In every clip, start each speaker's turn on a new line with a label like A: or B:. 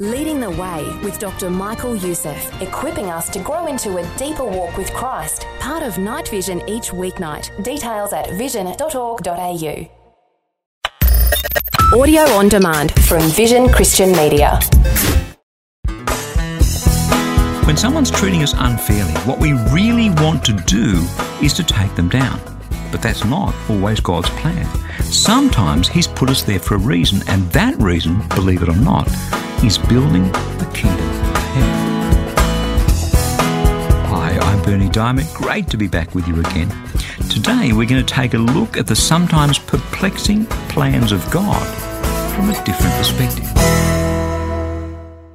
A: Leading the Way with Dr. Michael Youssef, equipping us to grow into a deeper walk with Christ. Part of Night Vision each weeknight. Details at vision.org.au. Audio on demand from Vision Christian Media.
B: When someone's treating us unfairly, what we really want to do is to take them down. But that's not always God's plan. Sometimes He's put us there for a reason, and that reason, believe it or not, is building the kingdom of heaven. Hi, I'm Berni Dymet. Great to be back with you again. Today we're going to take a look at the sometimes perplexing plans of God from a different perspective.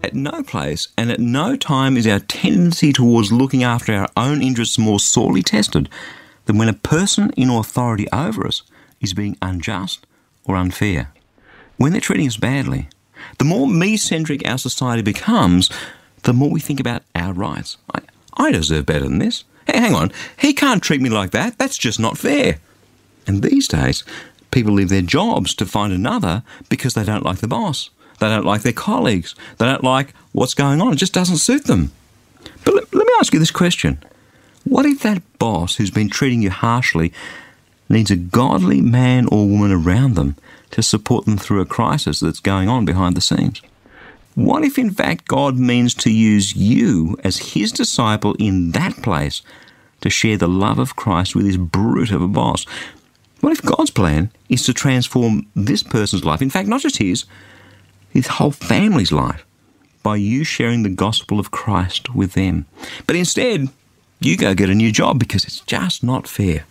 B: At no place and at no time is our tendency towards looking after our own interests more sorely tested than when a person in authority over us is being unjust or unfair. When they're treating us badly, the more me centric our society becomes, the more we think about our rights. I, I deserve better than this. Hey, hang on, he can't treat me like that. That's just not fair. And these days, people leave their jobs to find another because they don't like the boss. They don't like their colleagues. They don't like what's going on. It just doesn't suit them. But let, let me ask you this question What if that boss who's been treating you harshly needs a godly man or woman around them to support them through a crisis that's going on behind the scenes? What if, in fact, God means to use you as His disciple in that place to share the love of Christ with this brute of a boss? What if God's plan is to transform this person's life, in fact, not just his, his whole family's life, by you sharing the gospel of Christ with them? But instead, you go get a new job because it's just not fair.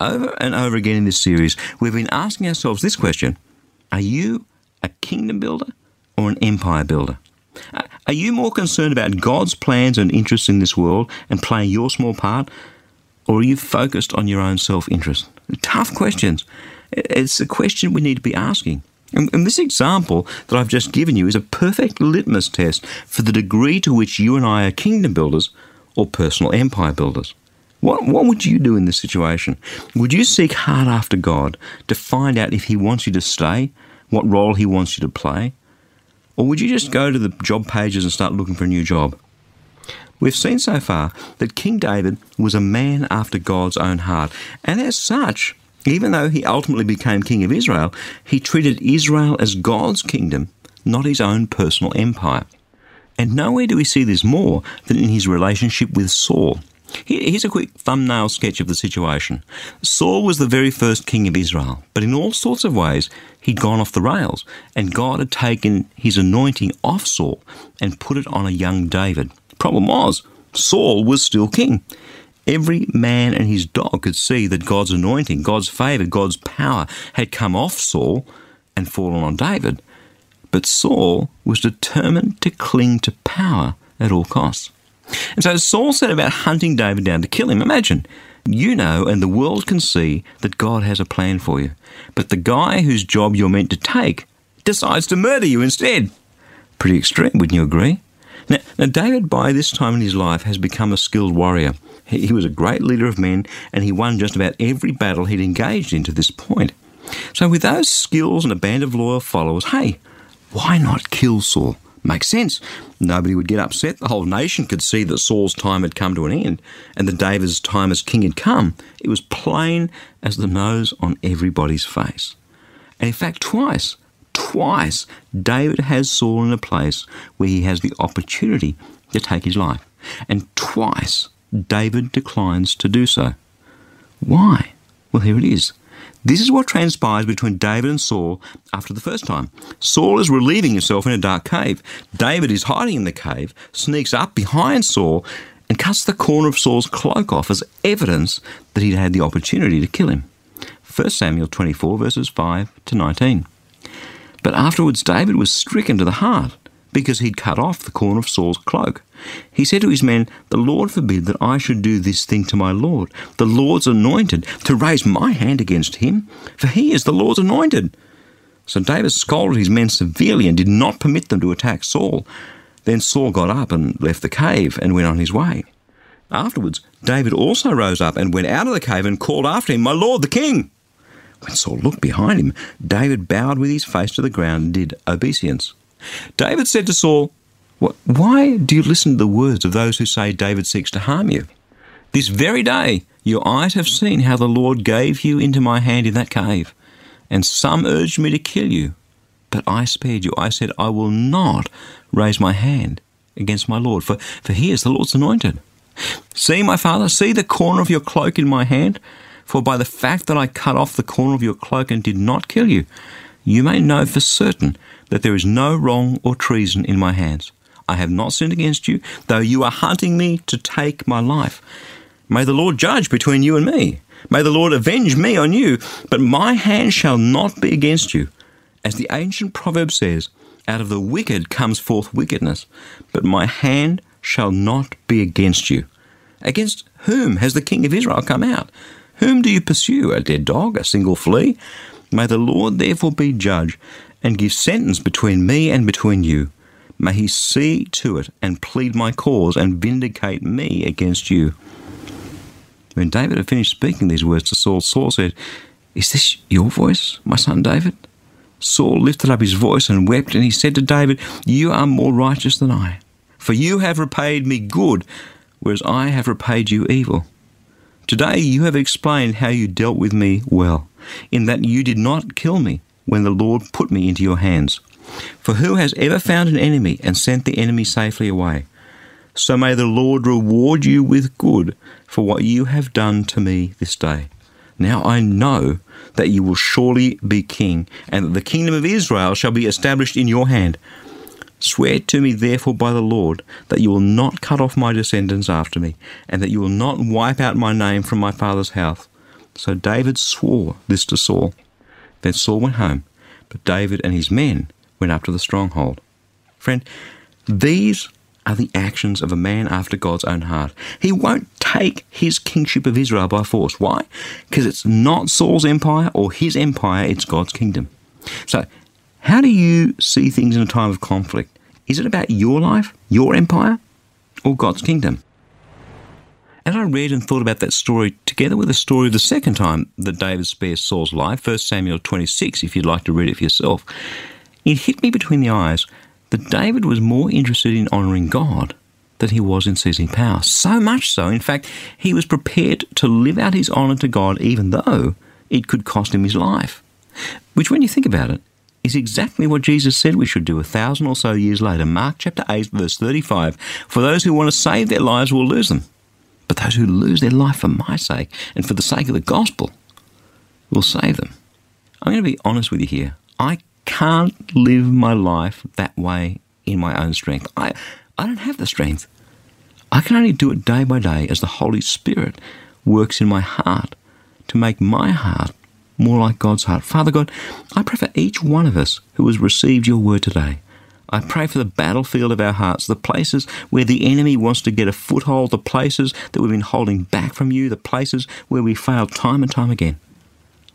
B: Over and over again in this series, we've been asking ourselves this question Are you a kingdom builder or an empire builder? Are you more concerned about God's plans and interests in this world and playing your small part, or are you focused on your own self interest? Tough questions. It's a question we need to be asking. And, and, this example that I've just given you is a perfect litmus test for the degree to which you and I are kingdom builders or personal empire builders. What, what would you do in this situation? Would you seek hard after God to find out if He wants you to stay, what role He wants you to play? Or would you just go to the job pages and start looking for a new job? We've seen so far that King David was a man after God's own heart, and as such, even though he ultimately became king of Israel, he treated Israel as God's kingdom, not his own personal empire. And nowhere do we see this more than in his relationship with Saul. Here's a quick thumbnail sketch of the situation. Saul was the very first king of Israel, but in all sorts of ways, he'd gone off the rails, and God had taken his anointing off Saul and put it on a young David. Problem was, Saul was still king. Every man and his dog could see that God's anointing, God's favour, God's power had come off Saul and fallen on David. But Saul was determined to cling to power at all costs. And so Saul set about hunting David down to kill him. Imagine, you know, and the world can see that God has a plan for you. But the guy whose job you're meant to take decides to murder you instead. Pretty extreme, wouldn't you agree? Now, now, David, by this time in his life, has become a skilled warrior. He, he was a great leader of men, and he won just about every battle he'd engaged in to this point. So, with those skills and a band of loyal followers, hey, why not kill Saul? Makes sense. Nobody would get upset. The whole nation could see that Saul's time had come to an end and that David's time as king had come. It was plain as the nose on everybody's face. And in fact, twice, twice, David has Saul in a place where he has the opportunity to take his life. And twice, David declines to do so. Why? Well, here it is. This is what transpires between David and Saul after the first time. Saul is relieving himself in a dark cave. David is hiding in the cave, sneaks up behind Saul, and cuts the corner of Saul's cloak off as evidence that he'd had the opportunity to kill him. 1 Samuel 24, verses 5 to 19. But afterwards, David was stricken to the heart because he'd cut off the corner of Saul's cloak. He said to his men, The Lord forbid that I should do this thing to my Lord, the Lord's anointed, to raise my hand against him, for he is the Lord's anointed. So David scolded his men severely and did not permit them to attack Saul. Then Saul got up and left the cave and went on his way. Afterwards, David also rose up and went out of the cave and called after him, My Lord the King! When Saul looked behind him, David bowed with his face to the ground and did obeisance. David said to Saul, Why do you listen to the words of those who say David seeks to harm you? This very day your eyes have seen how the Lord gave you into my hand in that cave, and some urged me to kill you, but I spared you. I said, I will not raise my hand against my Lord, for, for he is the Lord's anointed. See, my father, see the corner of your cloak in my hand, for by the fact that I cut off the corner of your cloak and did not kill you, you may know for certain that there is no wrong or treason in my hands. I have not sinned against you, though you are hunting me to take my life. May the Lord judge between you and me. May the Lord avenge me on you, but my hand shall not be against you. As the ancient proverb says, out of the wicked comes forth wickedness, but my hand shall not be against you. Against whom has the king of Israel come out? Whom do you pursue? A dead dog? A single flea? May the Lord therefore be judge, and give sentence between me and between you. May he see to it and plead my cause and vindicate me against you. When David had finished speaking these words to Saul, Saul said, Is this your voice, my son David? Saul lifted up his voice and wept, and he said to David, You are more righteous than I, for you have repaid me good, whereas I have repaid you evil. Today you have explained how you dealt with me well, in that you did not kill me when the Lord put me into your hands. For who has ever found an enemy and sent the enemy safely away? So may the Lord reward you with good for what you have done to me this day. Now I know that you will surely be king, and that the kingdom of Israel shall be established in your hand. Swear to me, therefore, by the Lord, that you will not cut off my descendants after me, and that you will not wipe out my name from my father's house. So David swore this to Saul. Then Saul went home, but David and his men went up to the stronghold. Friend, these are the actions of a man after God's own heart. He won't take his kingship of Israel by force. Why? Because it's not Saul's empire or his empire, it's God's kingdom. So, how do you see things in a time of conflict? Is it about your life, your empire, or God's kingdom? As I read and thought about that story together with the story of the second time that David spares Saul's life, 1 Samuel 26, if you'd like to read it for yourself, it hit me between the eyes that David was more interested in honouring God than he was in seizing power. So much so, in fact, he was prepared to live out his honour to God even though it could cost him his life. Which, when you think about it, is exactly what Jesus said we should do a thousand or so years later. Mark chapter 8, verse 35 For those who want to save their lives will lose them, but those who lose their life for my sake and for the sake of the gospel will save them. I'm going to be honest with you here. I can't live my life that way in my own strength. I, I don't have the strength. I can only do it day by day as the Holy Spirit works in my heart to make my heart more like God's heart. Father God, I pray for each one of us who has received your word today. I pray for the battlefield of our hearts, the places where the enemy wants to get a foothold, the places that we've been holding back from you, the places where we fail time and time again.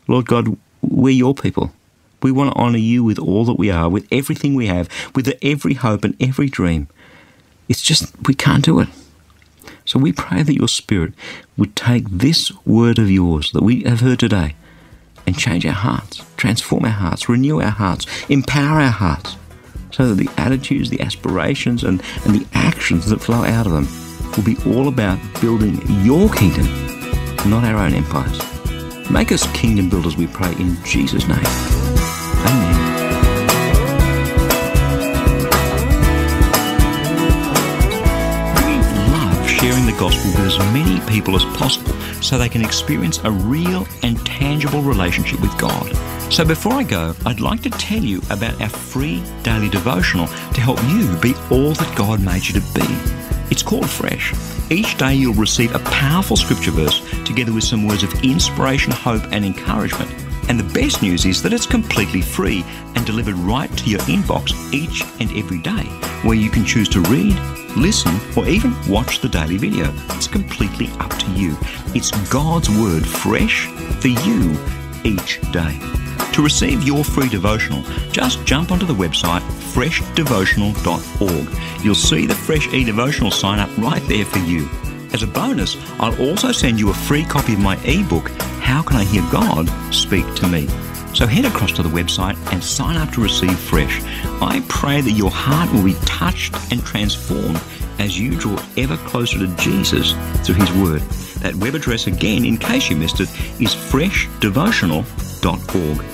B: Lord God, we're your people. We want to honour you with all that we are, with everything we have, with every hope and every dream. It's just, we can't do it. So we pray that your Spirit would take this word of yours that we have heard today and change our hearts, transform our hearts, renew our hearts, empower our hearts, so that the attitudes, the aspirations, and, and the actions that flow out of them will be all about building your kingdom, not our own empires. Make us kingdom builders, we pray, in Jesus' name. Amen. We love sharing the gospel with as many people as possible so they can experience a real and tangible relationship with God. So before I go, I'd like to tell you about our free daily devotional to help you be all that God made you to be. It's called Fresh. Each day you'll receive a powerful scripture verse together with some words of inspiration, hope, and encouragement and the best news is that it's completely free and delivered right to your inbox each and every day, where you can choose to read, listen, or even watch the daily video. It's completely up to you. It's God's Word fresh for you each day. To receive your free devotional, just jump onto the website freshdevotional.org. You'll see the Fresh e devotional sign up right there for you. As a bonus, I'll also send you a free copy of my ebook, How Can I Hear God Speak to Me? So head across to the website and sign up to receive Fresh. I pray that your heart will be touched and transformed as you draw ever closer to Jesus through His Word. That web address again, in case you missed it, is freshdevotional.org.